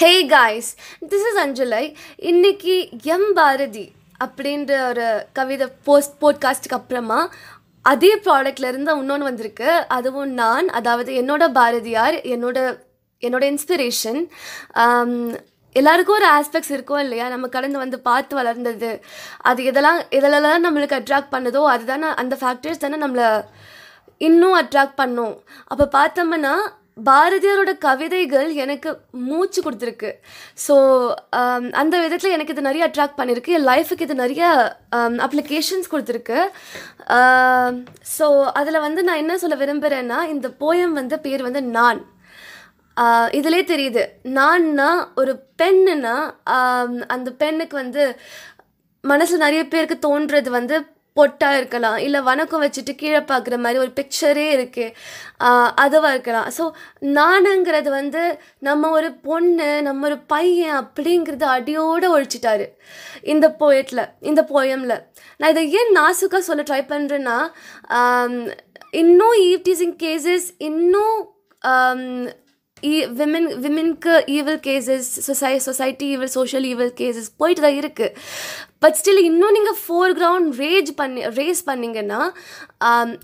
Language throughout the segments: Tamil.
Hey guys this is Anjalai இன்னைக்கு எம் பாரதி அப்படின்ற ஒரு கவிதை போஸ்ட் போட்காஸ்ட்டுக்கு அப்புறமா அதே ப்ராடக்ட்லேருந்து இன்னொன்று வந்திருக்கு. அதுவும் நான் அதாவது என்னோட பாரதியார் என்னோட என்னோட இன்ஸ்பிரேஷன் எல்லாருக்கும் ஒரு ஆஸ்பெக்ட்ஸ் இருக்கும் இல்லையா? நம்ம கடந்து வந்து பார்த்து வளர்ந்தது. அது எதெல்லாம் எதெல்லாம் நம்மளுக்கு அட்ராக்ட் பண்ணுதோ அதுதானே அந்த ஃபேக்டர்ஸ் தானே நம்மளை இன்னும் அட்ராக்ட் பண்ணும். அப்போ பார்த்தோம்னா பாரதியாரோட கவிதைகள் எனக்கு மூச்சு கொடுத்துருக்கு. ஸோ um, அந்த விதத்தில் எனக்கு இது நிறைய அட்ராக்ட் பண்ணியிருக்கு என் லைஃபுக்கு இது நிறைய um, அப்ளிகேஷன்ஸ் கொடுத்துருக்கு. Um, ஸோ அதில் வந்து நான் என்ன சொல்ல விரும்புகிறேன்னா இந்த போயம் வந்து பேர் வந்து நான். Uh, இதிலே தெரியுது. நான்னா ஒரு பெண்ணுன்னா அந்த பெண்ணுக்கு வந்து மனசில் நிறைய பேருக்கு தோன்றது வந்து பொட்டாக இருக்கலாம் இல்லை வணக்கம் வச்சுட்டு கீழே பார்க்குற மாதிரி ஒரு பிக்சரே இருக்குது அதுவாக இருக்கலாம். ஸோ நானுங்கிறது வந்து நம்ம ஒரு பொண்ணு நம்ம ஒரு பையன் அப்படிங்கிறது அடியோடு ஒழிச்சிட்டாரு. இந்த போயத்தில் இந்த போயமில் நான் இதை ஏன் நாசுக்காக சொல்ல ட்ரை பண்ணுறேன்னா இன்னும் ஈவ்டீசிங் கேசஸ் இன்னும் விமன் விமென்க்கு evil cases சொசை society evil social evil cases போயிட்டு தான் இருக்குது பட் ஸ்டில் இன்னும் நீங்கள் ஃபோர் கிரவுண்ட் ரேஜ் பண்ணி ரேஸ் பண்ணிங்கன்னா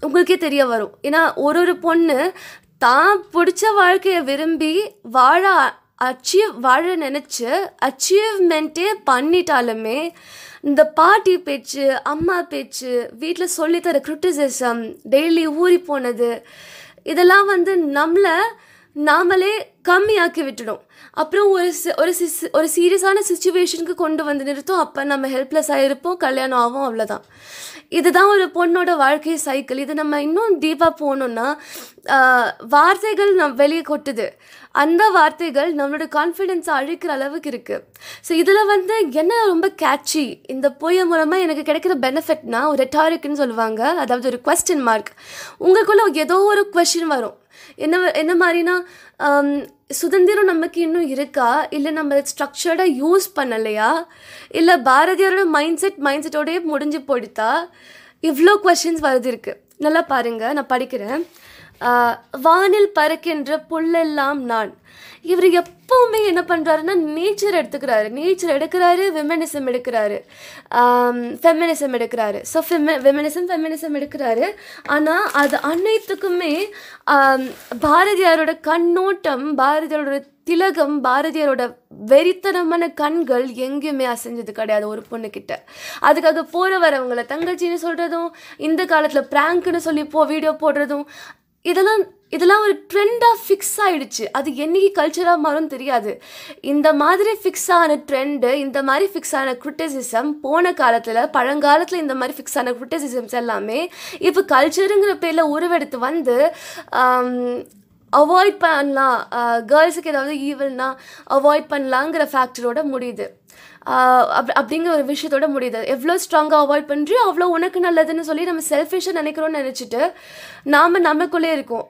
உங்களுக்கே தெரிய வரும். ஏன்னா ஒரு ஒரு பொண்ணு தான் பிடிச்ச வாழ்க்கையை விரும்பி வாழ அச்சீவ் வாழ நினச்சி அச்சீவ்மெண்ட்டே பண்ணிட்டாலுமே இந்த பாட்டி பேச்சு அம்மா பேச்சு வீட்டில் சொல்லித்தர கிரிட்டிசிசம் டெய்லி ஊறி போனது இதெல்லாம் வந்து நம்மளை நாமளே கம்மியாக்கி விட்டுடும். அப்புறம் ஒரு ஒரு சிஸ் ஒரு சீரியஸான சுச்சுவேஷனுக்கு கொண்டு வந்து நிறுத்தும். அப்போ நம்ம ஹெல்ப்லெஸ்ஸாக இருப்போம் கல்யாணம் ஆகும் அவ்வளோதான் இதுதான் ஒரு பொண்ணோட வாழ்க்கை சைக்கிள் இது நம்ம இன்னும் டீப்பாக போகணுன்னா வார்த்தைகள் நம் வெளியே கொட்டுது. அந்த வார்த்தைகள் நம்மளோட கான்ஃபிடென்ஸை அழிக்கிற அளவுக்கு இருக்குது ஸோ இதில் வந்து என்ன ரொம்ப கேட்சி இந்த போய மூலமாக எனக்கு கிடைக்கிற பெனிஃபிட்னா ஒரு ரெட்டாரிக்குன்னு சொல்லுவாங்க. அதாவது ஒரு கொஸ்டின் மார்க் உங்களுக்குள்ள ஏதோ ஒரு கொஸ்டின் வரும். என்ன என்ன மாதிரினா சுதந்திரம் நமக்கு இன்னும் இருக்கா? இல்லை நம்ம ஸ்ட்ரக்சர்டாக யூஸ் பண்ணலையா? இல்லை பாரதியாரோட மைண்ட் செட் மைண்ட் செட்டோடய முடிஞ்சு போயிடுத்தா இவ்வளோ கொஷின்ஸ் வருது இருக்குது நல்லா பாருங்கள் நான் படிக்கிறேன். வானில் பறக்கின்ற புல்லெல்லாம் நான். இவர் எப்பவுமே என்ன பண்ணுறாருன்னா நேச்சர் எடுத்துக்கிறாரு. நேச்சர் எடுக்கிறாரு விமனிசம் எடுக்கிறாரு. ஃபெமினிசம் எடுக்கிறாரு. ஸோ ஃபெமி விமனிசம் ஃபெமினிசம் எடுக்கிறாரு. ஆனால் அது அனைத்துக்குமே பாரதியாரோட கண்ணோட்டம் பாரதியாரோட திலகம் பாரதியாரோட வெறித்தனமான கண்கள் எங்கேயுமே அசைஞ்சது கிடையாது ஒரு பொண்ணுக்கிட்ட. அதுக்காக போகிற வரவங்களை தங்கச்சின்னு சொல்கிறதும் இந்த காலத்தில் ப்ராங்க்னு சொல்லி போ வீடியோ போடுறதும் இதெல்லாம் இதெல்லாம் ஒரு ட்ரெண்டாக ஃபிக்ஸ் ஆகிடுச்சு அது என்னைக்கு கல்ச்சராக மாறும் தெரியாது. இந்த மாதிரி ஃபிக்ஸ் ஆன ட்ரெண்டு இந்த மாதிரி ஃபிக்ஸ் ஆன க்ரிட்டிசிசம் போன காலத்தில் பழங்காலத்தில் இந்த மாதிரி ஃபிக்ஸ் ஆன க்ரிட்டிசிசம்ஸ் எல்லாமே இப்போ கல்ச்சருங்கிற பேரில் உருவெடுத்து வந்து அவாய்ட் பண்ணலாம். கேர்ள்ஸுக்கு ஏதாவது ஈவல்னா அவாய்ட் பண்ணலாங்கிற ஃபேக்டரோட முடியுது. அப் அப்படிங்கிற ஒரு விஷயத்தோட முடியுது. எவ்வளோ ஸ்ட்ராங்காக அவாய்ட் பண்ணுறியோ அவ்வளோ உனக்கு நல்லதுன்னு சொல்லி நம்ம செல்ஃபிஷாக நினைக்கிறோன்னு நினச்சிட்டு நாம் நமக்குள்ளே இருக்கோம்.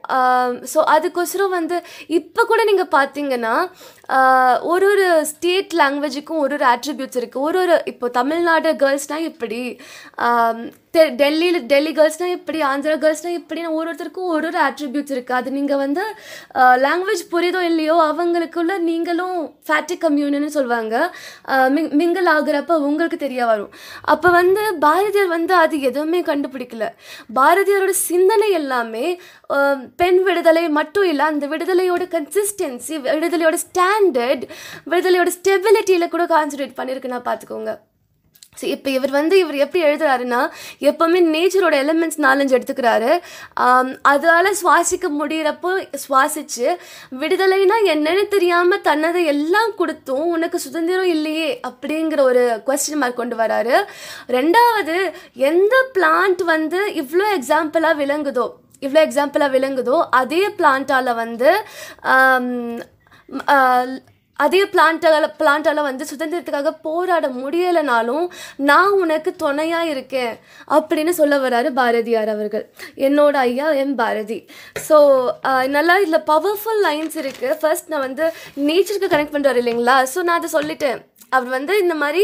ஸோ அதுக்கொசரம் வந்து இப்போ கூட நீங்கள் பார்த்தீங்கன்னா ஒரு ஒரு ஸ்டேட் லாங்குவேஜுக்கும் ஒரு ஒரு ஆட்ரிபியூட்ஸ் இருக்குது ஒரு ஒரு இப்போ தமிழ்நாடு கேர்ள்ஸ்னால் இப்படி டெல்லியில் டெல்லி கேர்ள்ஸ்னால் இப்படி ஆந்திரா கேர்ள்ஸ்னால் இப்படின்னு ஒரு ஒருத்தருக்கும் ஒரு ஒரு ஆட்ரிபியூட்ஸ் இருக்குது அது நீங்கள் வந்து லாங்குவேஜ் புரியுதோ இல்லையோ அவங்களுக்குள்ள நீங்களும் ஃபேட்டிக் கம்யூனின்னு சொல்லுவாங்க. மிங் மிங்கிள் ஆகுறப்ப உங்களுக்கு தெரிய வரும். அப்போ வந்து பாரதியார் வந்து அது எதுவுமே கண்டுபிடிக்கல. பாரதியாரோட சிந்தனை எல்லாமே Um, பெண் விடுதலை மட்டும் இல்லை அந்த விடுதலையோட கன்சிஸ்டன்சி விடுதலையோட ஸ்டாண்டர்ட் விடுதலையோட ஸ்டெபிலிட்டியில் கூட கான்சன்ட்ரேட் பண்ணியிருக்குன்னா பார்த்துக்கோங்க ஸோ இப்போ இவர் வந்து இவர் எப்படி எழுதுறாருன்னா எப்போவுமே நேச்சரோட எலிமெண்ட்ஸ் நாலஞ்சு எடுத்துக்கிறாரு. Um, அதால் சுவாசிக்க முடிகிறப்போ சுவாசிச்சு விடுதலைனா என்னன்னு தெரியாமல் தன்னதை எல்லாம் கொடுத்தும் உனக்கு சுதந்திரம் இல்லையே அப்படிங்கிற ஒரு கொஸ்டின் மார்க் கொண்டு வராரு. ரெண்டாவது எந்த பிளான்ட் வந்து இவ்வளோ எக்ஸாம்பிளாக விளங்குதோ இவ்வளோ எக்ஸாம்பிளாக விளங்குதோ அதே பிளான்ட்டால் வந்து அதே பிளான்ட்டால் பிளான்ட்டால் வந்து சுதந்திரத்துக்காக போராட முடியலைனாலும் நான் உனக்கு துணையாக இருக்கேன் அப்படின்னு சொல்ல வராரு பாரதியார் அவர்கள். என்னோட ஐயா எம் பாரதி. ஸோ நல்லா இதில் பவர்ஃபுல் லைன்ஸ் இருக்குது ஃபர்ஸ்ட் நான் வந்து நேச்சருக்கு கனெக்ட் பண்ணுறாரு இல்லைங்களா? ஸோ நான் அதை சொல்லிட்டேன். அவர் வந்து இந்த மாதிரி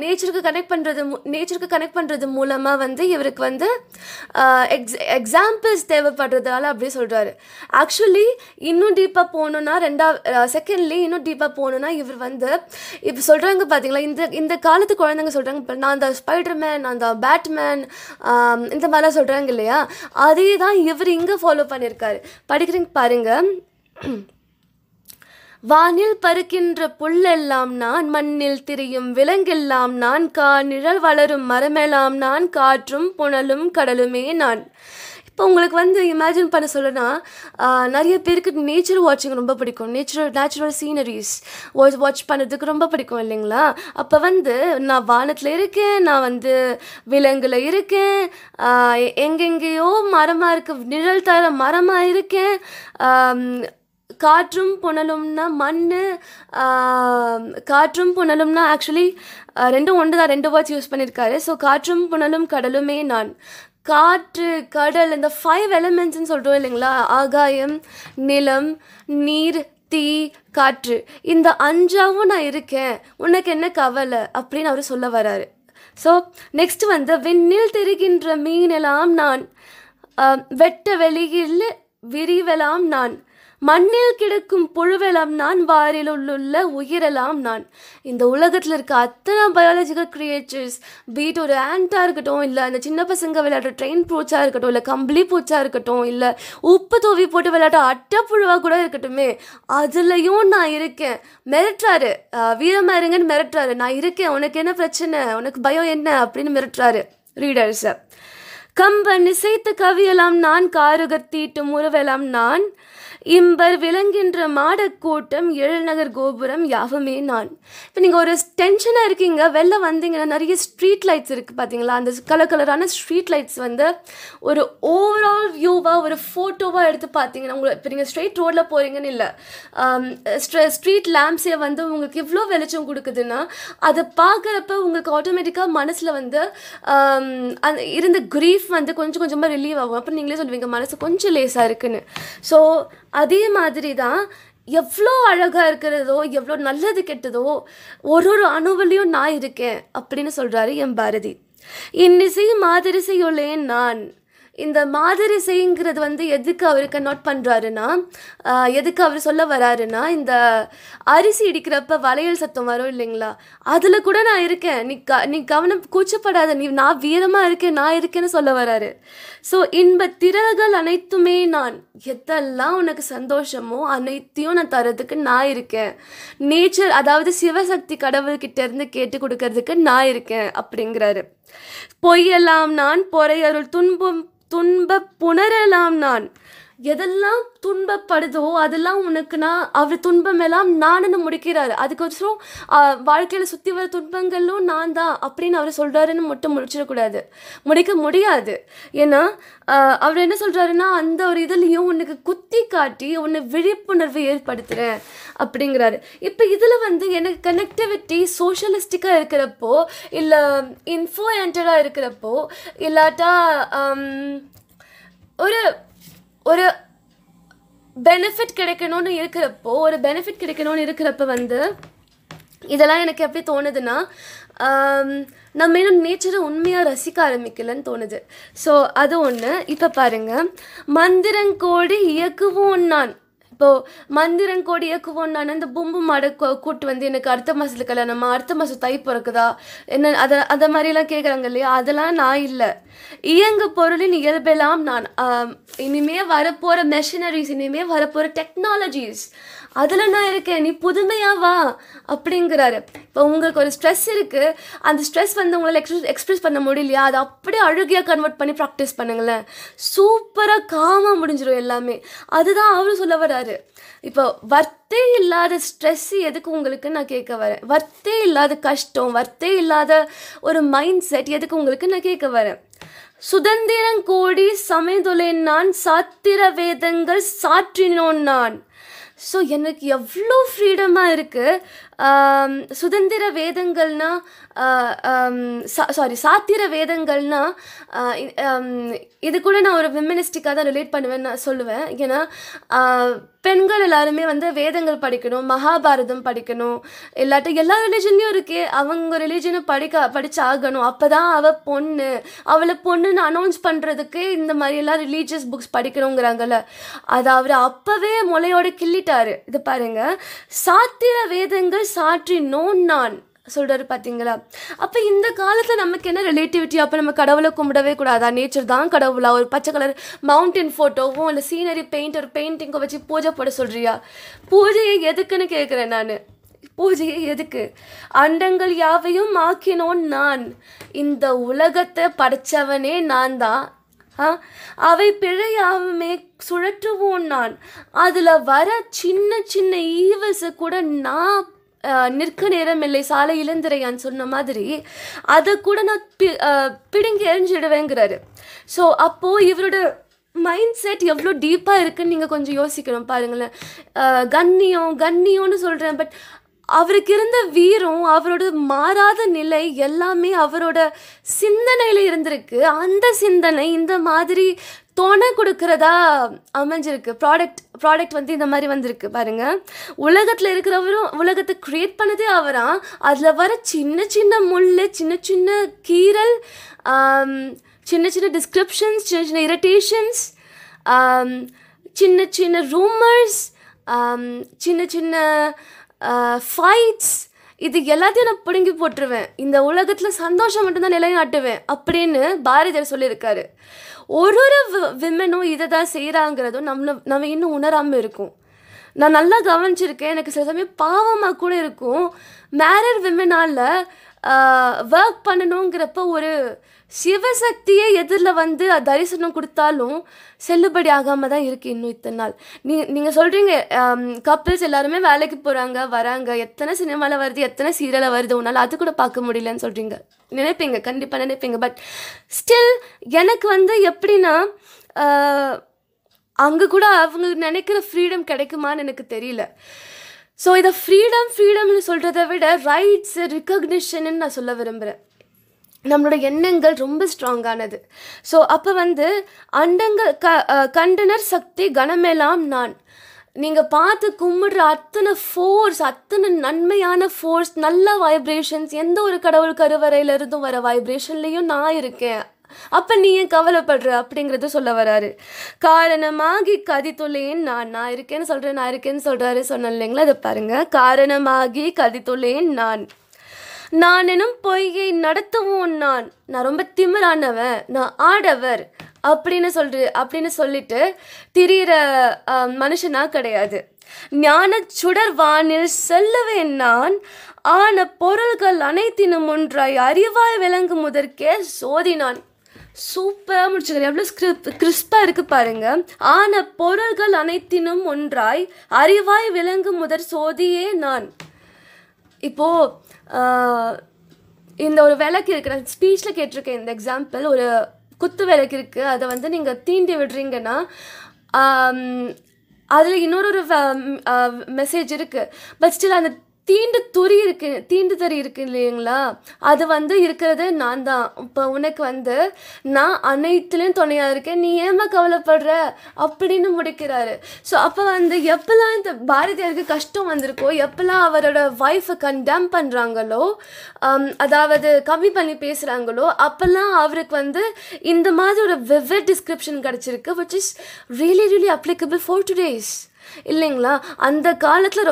நேச்சருக்கு கனெக்ட் பண்ணுறது நேச்சருக்கு கனெக்ட் பண்ணுறது மூலமாக வந்து இவருக்கு வந்து எக்ஸ் எக்ஸாம்பிள்ஸ் தேவைப்படுறதால அப்படி சொல்கிறாரு ஆக்சுவலி இன்னும் டீப்பாக போகணுன்னா ரெண்டாவது செகண்ட்லி இன்னும் டீப்பாக போகணுன்னா இவர் வந்து இப்போ சொல்கிறாங்க பார்த்தீங்களா இந்த இந்த காலத்து குழந்தைங்க சொல்கிறாங்க இப்போ நான் அந்த ஸ்பைடர்மேன் நான் அந்த பேட்மேன் இந்த மாதிரிலாம் சொல்கிறாங்க இல்லையா? அதே தான் இவர் இங்கே ஃபாலோ பண்ணியிருக்காரு. படிக்கிறீங்க பாருங்கள் வானில் பருக்கின்ற புல்லெல்லாம் நான் மண்ணில் திரியும் விலங்கெல்லாம் நான் கா நிழல் வளரும் மரமெல்லாம் நான் காற்றும் புனலும் கடலுமே நான். இப்போ உங்களுக்கு வந்து இமேஜின் பண்ண சொல்லனா நிறைய பேருக்கு நேச்சர் வாட்சிங் ரொம்ப பிடிக்கும். Natural natural sceneries watch watch பண்ணுறதுக்கு ரொம்ப பிடிக்கும் இல்லைங்களா? அப்போ வந்து நான் வானத்தில் இருக்கேன் நான் வந்து விலங்குல இருக்கேன் எங்கெங்கேயோ மரமாக இருக்க நிழல் தர மரமாக இருக்கேன் காற்றும் புனலும்னா மண் காற்றும் புனலும்னா ஆக்சுவலி ரெண்டும் ஒன்று தான் ரெண்டு வேர்ட்ஸ் யூஸ் பண்ணியிருக்காரு ஸோ காற்றும் புனலும் கடலுமே நான். காற்று கடல் இந்த ஃபைவ் எலிமெண்ட்ஸ்னு சொல்கிறோம் இல்லைங்களா? ஆகாயம் நிலம் நீர் தீ காற்று. இந்த அஞ்சாவும் நான் இருக்கேன். உனக்கு என்ன கவலை? அப்படின்னு அவர் சொல்ல வராரு. ஸோ நெக்ஸ்ட் வந்து விண்ணில் தெரிகின்ற மீனெல்லாம் நான் வெட்ட வெளியில் விரிவெல்லாம் நான். மண்ணில் கிடக்கும் புழுவெல்லாம் நான் வாரில் உள்ள உயிரெல்லாம் நான். இந்த உலகத்தில் இருக்க அத்தனை பயாலஜிக்கல் கிரியேச்சர்ஸ் பீட் ஒரு ஆண்டாக இருக்கட்டும் இல்லை அந்த சின்ன பசங்க விளையாடுற ட்ரெயின் பூச்சாக இருக்கட்டும் இல்லை கம்பளி பூச்சாக இருக்கட்டும் இல்லை உப்பு தூவி போட்டு விளையாட்ட அட்டைப்புழுவாக கூட இருக்கட்டுமே அதுலேயும் நான் இருக்கேன். மிரட்டுறாரு. வீரமாக இருங்கன்னு மிரட்டுறாரு. நான் இருக்கேன். உனக்கு என்ன பிரச்சனை? உனக்கு பயம் என்ன? அப்படின்னு மிரட்டுறாரு. ரீடர்ஸை கம்பன் இசைத்த கவியெல்லாம் நான் காருகர் தீட்டும் உறவெல்லாம் நான். இம்பர் விளங்கின்ற மாடக்கூட்டம் எழுநகர் கோபுரம் யாவுமே நான். இப்போ நீங்கள் ஒரு டென்ஷனாக இருக்கீங்க வெளில வந்தீங்கன்னா நிறைய ஸ்ட்ரீட் லைட்ஸ் இருக்குது பார்த்தீங்களா அந்த கலர் கலரான ஸ்ட்ரீட் லைட்ஸ் வந்து ஒரு ஓவரால் வியூவாக ஒரு ஃபோட்டோவாக எடுத்து பார்த்தீங்கன்னா உங்களை இப்போ நீங்கள் ஸ்ட்ரெயிட் ரோடில் போகிறீங்கன்னு இல்லை ஸ்ட்ரீட் லேம்ப்ஸே வந்து உங்களுக்கு எவ்வளோ வெளிச்சம் கொடுக்குதுன்னா அதை பார்க்குறப்ப உங்களுக்கு ஆட்டோமேட்டிக்காக மனசில் வந்து அந்த இருந்த க்ரீஃப் வந்து கொஞ்சம் கொஞ்சமாக ரிலீவ் ஆகும். அப்புறம் நீங்களே சொல்லுவீங்க மனசு கொஞ்சம் லேஸாக இருக்குன்னு. ஸோ அதே மாதிரி தான் எவ்வளோ அழகாக இருக்கிறதோ எவ்வளோ நல்லது கெட்டதோ ஒரு ஒரு அணுவிலையும் நான் இருக்கேன் அப்படின்னு சொல்கிறாரு என் பாரதி. இன்னிசை மாதிரிசையுள்ளேன் நான். இந்த மாதிரி செய்யுங்கிறது வந்து எதுக்கு அவர் கன்வெர்ட் பண்ணுறாருன்னா எதுக்கு அவர் சொல்ல வராருன்னா இந்த அரிசி இடிக்கிறப்ப வளையல் சத்தம் வரும் இல்லைங்களா? அதில் கூட நான் இருக்கேன். நீ க நீ கவனம் கூச்சப்படாத. நீ நான் வீரமாக இருக்கேன் நான் இருக்கேன்னு சொல்ல வராரு. ஸோ இன்ப திறல்கள் அனைத்துமே நான். எதெல்லாம் உனக்கு சந்தோஷமோ அனைத்தையும் நான் தரதுக்கு நான் இருக்கேன். நேச்சர் அதாவது சிவசக்தி கடவுள்கிட்ட இருந்து கேட்டு கொடுக்கறதுக்கு நான் இருக்கேன் அப்படிங்கிறாரு. பொய்யெல்லாம் நான் பொறையருள் துன்பம் துன்ப புணரலாம் நான். எதெல்லாம் துன்பப்படுதோ அதெல்லாம் உனக்கு நான் அவர் துன்பம் எல்லாம் நானுன்னு முடிக்கிறாரு. அதுக்கொசரம் வாழ்க்கையில் சுற்றி வர துன்பங்களும் நான் தான் அப்படின்னு அவர் சொல்கிறாருன்னு மட்டும் முடிச்சிடக்கூடாது. முடிக்க முடியாது. ஏன்னா அவர் என்ன சொல்கிறாருன்னா அந்த ஒரு இதுலேயும் உனக்கு குத்தி காட்டி உன்னை விழிப்புணர்வு ஏற்படுத்துகிறேன் அப்படிங்கிறாரு. இப்போ இதில் வந்து எனக்கு கனெக்டிவிட்டி சோஷியலிஸ்டிக்காக இருக்கிறப்போ இல்லை இன்ஃப்ளூயன்டாக இருக்கிறப்போ இல்லாட்டா ஒரு ஒரு பெனிஃபிட் கிடைக்கணும்னு இருக்கிறப்போ ஒரு பெனிஃபிட் கிடைக்கணும்னு இருக்கிறப்ப வந்து இதெல்லாம் எனக்கு எப்படி தோணுதுன்னா நம்ம இன்னும் நேச்சரை உண்மையாக ரசிக்க ஆரம்பிக்கலன்னு தோணுது. ஸோ அது ஒன்று இப்போ பாருங்கள் மந்திரங்கோடி இயக்குவோம் நான். இப்போது மந்திரங்கோடி இயக்குவோம் நான் இந்த பொம்பு மாடை கூட்டு வந்து எனக்கு அடுத்த மாதத்துல கல்யாணமா அடுத்த மாதம் தை பிறக்குதா? என்ன அதை அதை மாதிரிலாம் கேட்குறாங்க இல்லையா? அதெல்லாம் நான் இல்லை. இயங்கு பொருளின் இயல்பெல்லாம் நான் இனிமே வரப்போகிற மெஷினரிஸ் இனிமே வரப்போகிற டெக்னாலஜிஸ் அதில் நான் இருக்கேன். நீ புதுமையா வா அப்படிங்கிறாரு. இப்போ உங்களுக்கு ஒரு ஸ்ட்ரெஸ் இருக்குது அந்த ஸ்ட்ரெஸ் வந்து உங்களால் எக்ஸ்பிரஸ் எக்ஸ்பிரஸ் பண்ண முடியலையா? அதை அப்படியே அழுகியாக கன்வெர்ட் பண்ணி ப்ராக்டிஸ் பண்ணுங்களேன். சூப்பராக காமாக முடிஞ்சிடும் எல்லாமே. அதுதான் அவரும் சொல்ல வராரு இப்போ வர்த்தே இல்லாத ஸ்ட்ரெஸ் எதுக்கு உங்களுக்கு நான் கேட்க வரேன். வர்த்தே இல்லாத கஷ்டம் வர்த்தே இல்லாத ஒரு மைண்ட் செட் எதுக்கு உங்களுக்கு நான் கேட்க வரேன்? சுதந்திரம் கோடி சமைதுலேன் நான் சாத்திர வேதங்கள் சாற்றினோன் நான். ஸோ எனக்கு எவ்வளோ ஃப்ரீடமாக இருக்குது சுதந்திர வேதங்கள்னா சாரி சாத்திர வேதங்கள்னா இது கூட நான் ஒரு விமனிஸ்டிக்காக தான் ரிலேட் பண்ணுவேன் நான் சொல்லுவேன். ஏன்னா பெண்கள் எல்லாருமே வந்து வேதங்கள் படிக்கணும் மகாபாரதம் படிக்கணும் இல்லாட்டி எல்லா ரிலிஜன்லையும் இருக்கே அவங்க ரிலிஜனை படிக்க படிச்சு ஆகணும் அப்பதான் அவள் பொண்ணு. அவளை பொண்ணுன்னு அனௌன்ஸ் பண்ணுறதுக்கு இந்த மாதிரி எல்லாம் ரிலீஜியஸ் புக்ஸ் படிக்கணுங்கிறாங்கல்ல. அதை அவர் அப்பவே முளையோட கிள்ளிட்டாரு. இது பாருங்க. சாத்திர வேதங்கள் சாற்றினோன் நான் சொல்கிறாரு பார்த்தீங்களா அப்போ இந்த காலத்தில் நமக்கு என்ன ரிலேட்டிவிட்டி அப்போ நம்ம கடவுளை கும்பிடவே கூடாதா? நேச்சர் தான் கடவுளா? ஒரு பச்சை கலர் மவுண்டன் ஃபோட்டோவும் இல்லை சீனரி பெயிண்ட் ஒரு பெயிண்டிங்கோ வச்சு பூஜை போட சொல்கிறியா பூஜையை எதுக்குன்னு கேட்குறேன் நான். பூஜையை எதுக்கு? அண்டங்கள் யாவையும் ஆக்கினோன் நான் இந்த உலகத்தை படைச்சவனே நான் தான் ஆ? அவை பிழையாவுமே சுழற்றுவோன் நான். அதில் வர சின்ன சின்ன ஈவல்ஸை கூட நான் நிற்க நேரம் இல்லை சாலை இளந்திரையான் சொன்ன மாதிரி. அதை கூட நான் பி பிடுங்கி எறிஞ்சிடுவேங்கிறாரு. ஸோ அப்போது இவரோட மைண்ட் செட் எவ்வளோ டீப்பாக இருக்குன்னு நீங்கள் கொஞ்சம் யோசிக்கணும் பாருங்களேன். கண்ணியம் கண்ணியம்னு சொல்கிறேன் பட் அவருக்கு இருந்த வீரம் அவரோட மாறாத நிலை எல்லாமே அவரோட சிந்தனையில் இருந்திருக்கு. அந்த சிந்தனை இந்த மாதிரி தோணை கொடுக்கறதா அமைஞ்சிருக்கு. ப்ராடக்ட் ப்ராடக்ட் வந்து இந்த மாதிரி வந்திருக்கு பாருங்க. உலகத்தில் இருக்கிறவரும் உலகத்தை கிரியேட் பண்ணதே அவரா? அதில் வர சின்ன சின்ன முள் சின்ன சின்ன கீறல் சின்ன சின்ன டிஸ்கிரிப்ஷன்ஸ் சின்ன சின்ன இரிட்டேஷன்ஸ் சின்ன சின்ன ரூமர்ஸ் சின்ன சின்ன ஃபைட்ஸ் இது எல்லாத்தையும் நான் பிடுங்கி போட்டுருவேன். இந்த உலகத்தில் சந்தோஷம் மட்டும்தான் நிலைநாட்டுவேன் அப்படின்னு பாரதியார் சொல்லியிருக்காரு. ஒரு ஒரு விமனும் இதை தான் செய்கிறாங்கிறதும் நம்ம நம்ம இன்னும் உணராமல் இருக்கும். நான் நல்லா கவனிச்சிருக்கேன் எனக்கு சில சமயம் பாவமாக கூட இருக்கும். மேரட் விமனால் ஒர்க் பண்ணணுங்கிறப்ப ஒரு சிவசக்தியே எதிரில் வந்து தரிசனம் கொடுத்தாலும் செல்லுபடி ஆகாமல் தான் இருக்குது இன்னும் இத்தனை நாள். நீ நீங்கள் சொல்கிறீங்க கப்பிள்ஸ் எல்லாருமே வேலைக்கு போகிறாங்க வராங்க எத்தனை சினிமாவில் வருது எத்தனை சீரியலில் வருது உன்னால் அது கூட பார்க்க முடியலன்னு சொல்கிறீங்க நினைப்பீங்க கண்டிப்பாக நினைப்பீங்க பட் ஸ்டில் எனக்கு வந்து எப்படின்னா அங்கே கூட அவங்க நினைக்கிற ஃப்ரீடம் கிடைக்குமான்னு எனக்கு தெரியல. ஸோ இதை ஃப்ரீடம் ஃப்ரீடம்னு சொல்கிறத விட ரைட்ஸ் ரிகக்னிஷன்னு நான் சொல்ல விரும்புகிறேன் நம்மளோட எண்ணங்கள் ரொம்ப ஸ்ட்ராங்கானது ஸோ அப்போ வந்து அண்டங்கள் க கண்டனர் சக்தி கணமெல்லாம் நான். நீங்கள் பார்த்து கும்பிடுற அத்தனை ஃபோர்ஸ் அத்தனை நன்மையான ஃபோர்ஸ் நல்ல வைப்ரேஷன்ஸ் எந்த ஒரு கடவுள் கருவறையிலிருந்தும் வர வைப்ரேஷன்லேயும் நான் இருக்கேன். அப்ப நீ ஏன் கவலைப்படுற அப்படிங்கறது சொல்ல வராரு. காரணமாகி கதித்துள்ளேன் நான் நான் இருக்கேன்னு சொல்றேன் நான் இருக்கேன்னு சொல்றாரு. சொன்னேன் இல்லைங்களா? அதை பாருங்க. காரணமாகி கதித்துள்ளேன் நான். நான் எனும் பொய்யை நடத்துவோம் நான். நான் ரொம்ப திமிரானவன். நான் ஆடவர். அப்படின்னு சொல்ற அப்படின்னு சொல்லிட்டு திரியிற மனுஷனா கிடையாது. ஞான சுடர் வானில் செல்லுவேன் நான். ஆன பொருள்கள் அனைத்தினும் ஒன்றாய் அறிவாய் விளங்கு முதற்கே சோதினான் சூப்பராக முடிச்சுக்கிறேன். எவ்வளோ ஸ்கிரிப் கிறிஸ்பாக இருக்கு பாருங்க. ஆன பொருள்கள் அனைத்தினும் ஒன்றாய் அறிவாய் விளங்கும் முதற் சோதியே நான். இப்போ இந்த ஒரு விளக்கு இருக்கு. நான் ஸ்பீச்சில் கேட்டிருக்கேன் இந்த எக்ஸாம்பிள் ஒரு குத்து விளக்கு இருக்கு. அதை வந்து நீங்கள் தீண்டி விடுறீங்கன்னா அதில் இன்னொரு மெசேஜ் இருக்குது பட் ஸ்டில் அந்த தீண்டு துறி இருக்கு தீண்டு தறி இருக்கு இல்லைங்களா? அது வந்து இருக்கிறது நான் தான். இப்போ உனக்கு வந்து நான் அனைத்துலேயும் துணையாக இருக்கேன். நீ ஏமா கவலைப்படுற? அப்படின்னு முடிக்கிறாரு. ஸோ அப்போ வந்து எப்போல்லாம் இந்த பாரதியாருக்கு கஷ்டம் வந்திருக்கோ எப்போல்லாம் அவரோட ஒய்ஃபை கண்டெம் பண்ணுறாங்களோ அதாவது கம்மி பண்ணி பேசுகிறாங்களோ அப்போல்லாம் அவருக்கு வந்து இந்த மாதிரி ஒரு வெவ்வேறு டிஸ்கிரிப்ஷன் கிடச்சிருக்கு which is really really applicable for today's இல்லைங்களா? அந்த காலத்தில்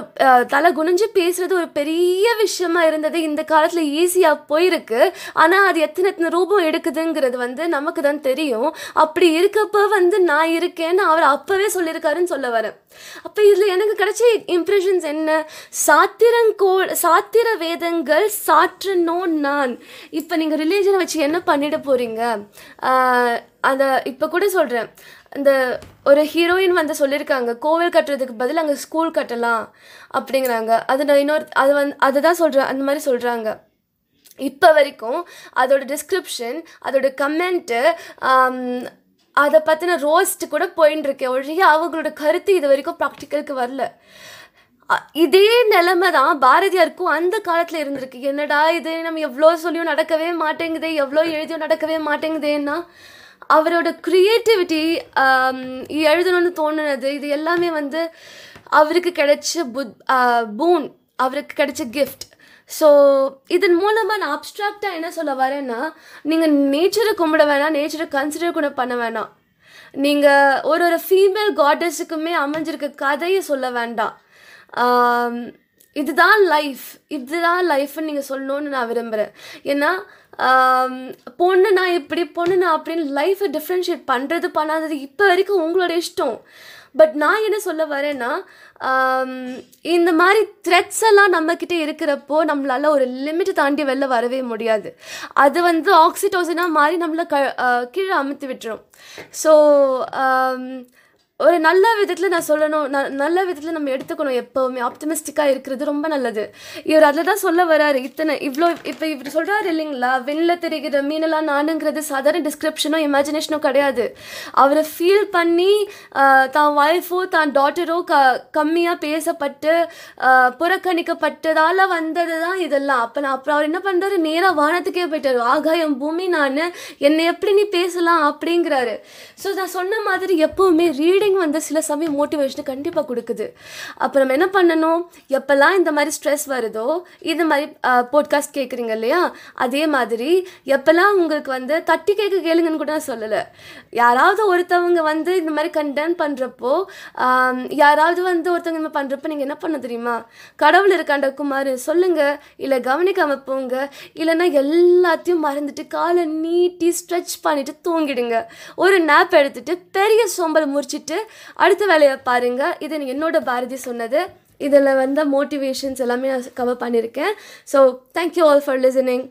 தலை குனிஞ்சு பேசுறது ஒரு பெரிய விஷயமா இருந்தது. இந்த காலத்தில் ஈஸியாக போயிருக்கு. ஆனால் அது எத்தனை எத்தனை ரூபம் எடுக்குதுங்கிறது வந்து நமக்கு தான் தெரியும். அப்படி இருக்கப்ப வந்து நான் இருக்கேன்னு அவர் அப்போவே சொல்லியிருக்காருன்னு சொல்ல வரேன். அப்போ இதில் எனக்கு கிடைச்ச இம்ப்ரெஷன்ஸ் என்ன? சாத்திரங்கோ சாத்திர வேதங்கள் சாற்றனோ நான் இப்போ நீங்கள் ரிலீஜனை வச்சு என்ன பண்ணிட போகிறீங்க அதை இப்போ கூட சொல்கிறேன் அந்த ஒரு ஹீரோயின் வந்து சொல்லியிருக்காங்க கோவில் கட்டுறதுக்கு பதில் அங்கே ஸ்கூல் கட்டலாம் அப்படிங்கிறாங்க. அது நான் இன்னொரு அது வந்து அதுதான் சொல்கிறேன் அந்த மாதிரி சொல்கிறாங்க இப்போ வரைக்கும் அதோட டிஸ்கிரிப்ஷன் அதோட கமெண்ட்டு அதை பற்றின ரோஸ்ட் கூட போயின்னு இருக்கேன் ஒழிய அவங்களோட கருத்து இது வரைக்கும் ப்ராக்டிக்கலுக்கு வரல. இதே நிலைமை தான் பாரதியாருக்கும் அந்த காலத்தில் இருந்திருக்கு. என்னடா இது நம்ம எவ்வளோ சொல்லியும் நடக்கவே மாட்டேங்குதே எவ்வளோ எழுதியும் நடக்கவே மாட்டேங்குதேன்னா அவரோட க்ரியேட்டிவிட்டி um, எழுதணும்னு தோணுனது இது எல்லாமே வந்து அவருக்கு கிடைச்ச புத் uh, பூன் அவருக்கு கிடைச்ச கிஃப்ட் ஸோ இதன் மூலமாக நான் அப்ட்ராக்டாக என்ன சொல்ல வரேன்னா நீங்கள் நேச்சரை கும்பிட வேணாம் நேச்சரை கன்சிடர் கூட பண்ண வேணாம். நீங்கள் ஒரு ஒரு ஃபீமேல் காடஸுக்குமே அமைஞ்சிருக்க கதையை சொல்ல வேண்டாம். Um, இதுதான் லைஃப் இதுதான் லைஃப்னு நீங்கள் சொல்லணும்னு நான் விரும்புகிறேன் ஏன்னா பொண்ணு நான் இப்படி பொண்ணு நான் அப்படின்னு லைஃப்பை டிஃப்ரென்ஷியேட் பண்ணுறது பண்ணாதது இப்போ வரைக்கும் உங்களோட இஷ்டம். பட் நான் என்ன சொல்ல வரேன்னா இந்த மாதிரி த்ரெட்ஸ் எல்லாம் நம்மக்கிட்ட இருக்கிறப்போ நம்மளால ஒரு லிமிட் தாண்டி வெளில வரவே முடியாது. அது வந்து ஆக்சிடோசினாக மாறி நம்மளை க கீழே அமுத்தி விட்டுரும். ஸோ ஒரு நல்ல விதத்தில் நான் சொல்லணும். ந- நல்ல விதத்தில் நம்ம எடுத்துக்கணும் எப்போவுமே. ஆப்டமிஸ்டிக்காக இருக்கிறது ரொம்ப நல்லது. இவர் அதில் தான் சொல்ல வராரு. இத்தனை இவ்வளோ இப்போ இவர் சொல்கிறாரு இல்லைங்களா? வெளில தெரிகிற மீனெல்லாம் நானுங்கிறது சாதாரண டிஸ்கிரிப்ஷனோ இமேஜினேஷனோ கிடையாது. அவரை ஃபீல் பண்ணி தான் ஒய்ஃபோ தான் டாட்டரோ க கம்மியாக பேசப்பட்டு புறக்கணிக்கப்பட்டதால் வந்தது தான் இதெல்லாம். அப்போ நான் அப்புறம் அவர் என்ன பண்ணுறாரு நேராக வானத்துக்கே போயிட்டார். ஆகாயம் பூமி நான் என்னை எப்படி நீ பேசலாம் அப்படிங்கிறாரு. ஸோ நான் சொன்ன மாதிரி எப்போவுமே ரீடிங் வந்து சில சமயம் மோட்டிவேஷனை கண்டிப்பாக கொடுக்குது. அப்போ நம்ம என்ன பண்ணணும்? எப்போல்லாம் இந்த மாதிரி ஸ்ட்ரெஸ் வருதோ இது மாதிரி போட்காஸ்ட் கேட்குறீங்க இல்லையா? அதே மாதிரி எப்போல்லாம் உங்களுக்கு வந்து தட்டி கேட்க கேளுங்கன்னு கூட நான் சொல்லலை. யாராவது ஒருத்தவங்க வந்து இந்த மாதிரி கண்டென் பண்ணுறப்போ யாராவது வந்து ஒருத்தவங்க இந்த மாதிரி பண்ணுறப்போ நீங்கள் என்ன பண்ண தெரியுமா? கடவுள் இருக்காண்ட குமார் சொல்லுங்கள் இல்லை கவனிக்காமல் போங்க. இல்லைன்னா எல்லாத்தையும் மறந்துட்டு காலை நீட்டி ஸ்ட்ரெச் பண்ணிவிட்டு தூங்கிடுங்க. ஒரு நேப் எடுத்துட்டு பெரிய சோம்பல் முறிச்சிட்டு அடுத்த வேலையை பாருங்க. இது என்னோட பாரதி சொன்னது. இதில் வந்த மோட்டிவேஷன்ஸ் எல்லாமே நான் கவர் பண்ணியிருக்கேன். So thank you all for listening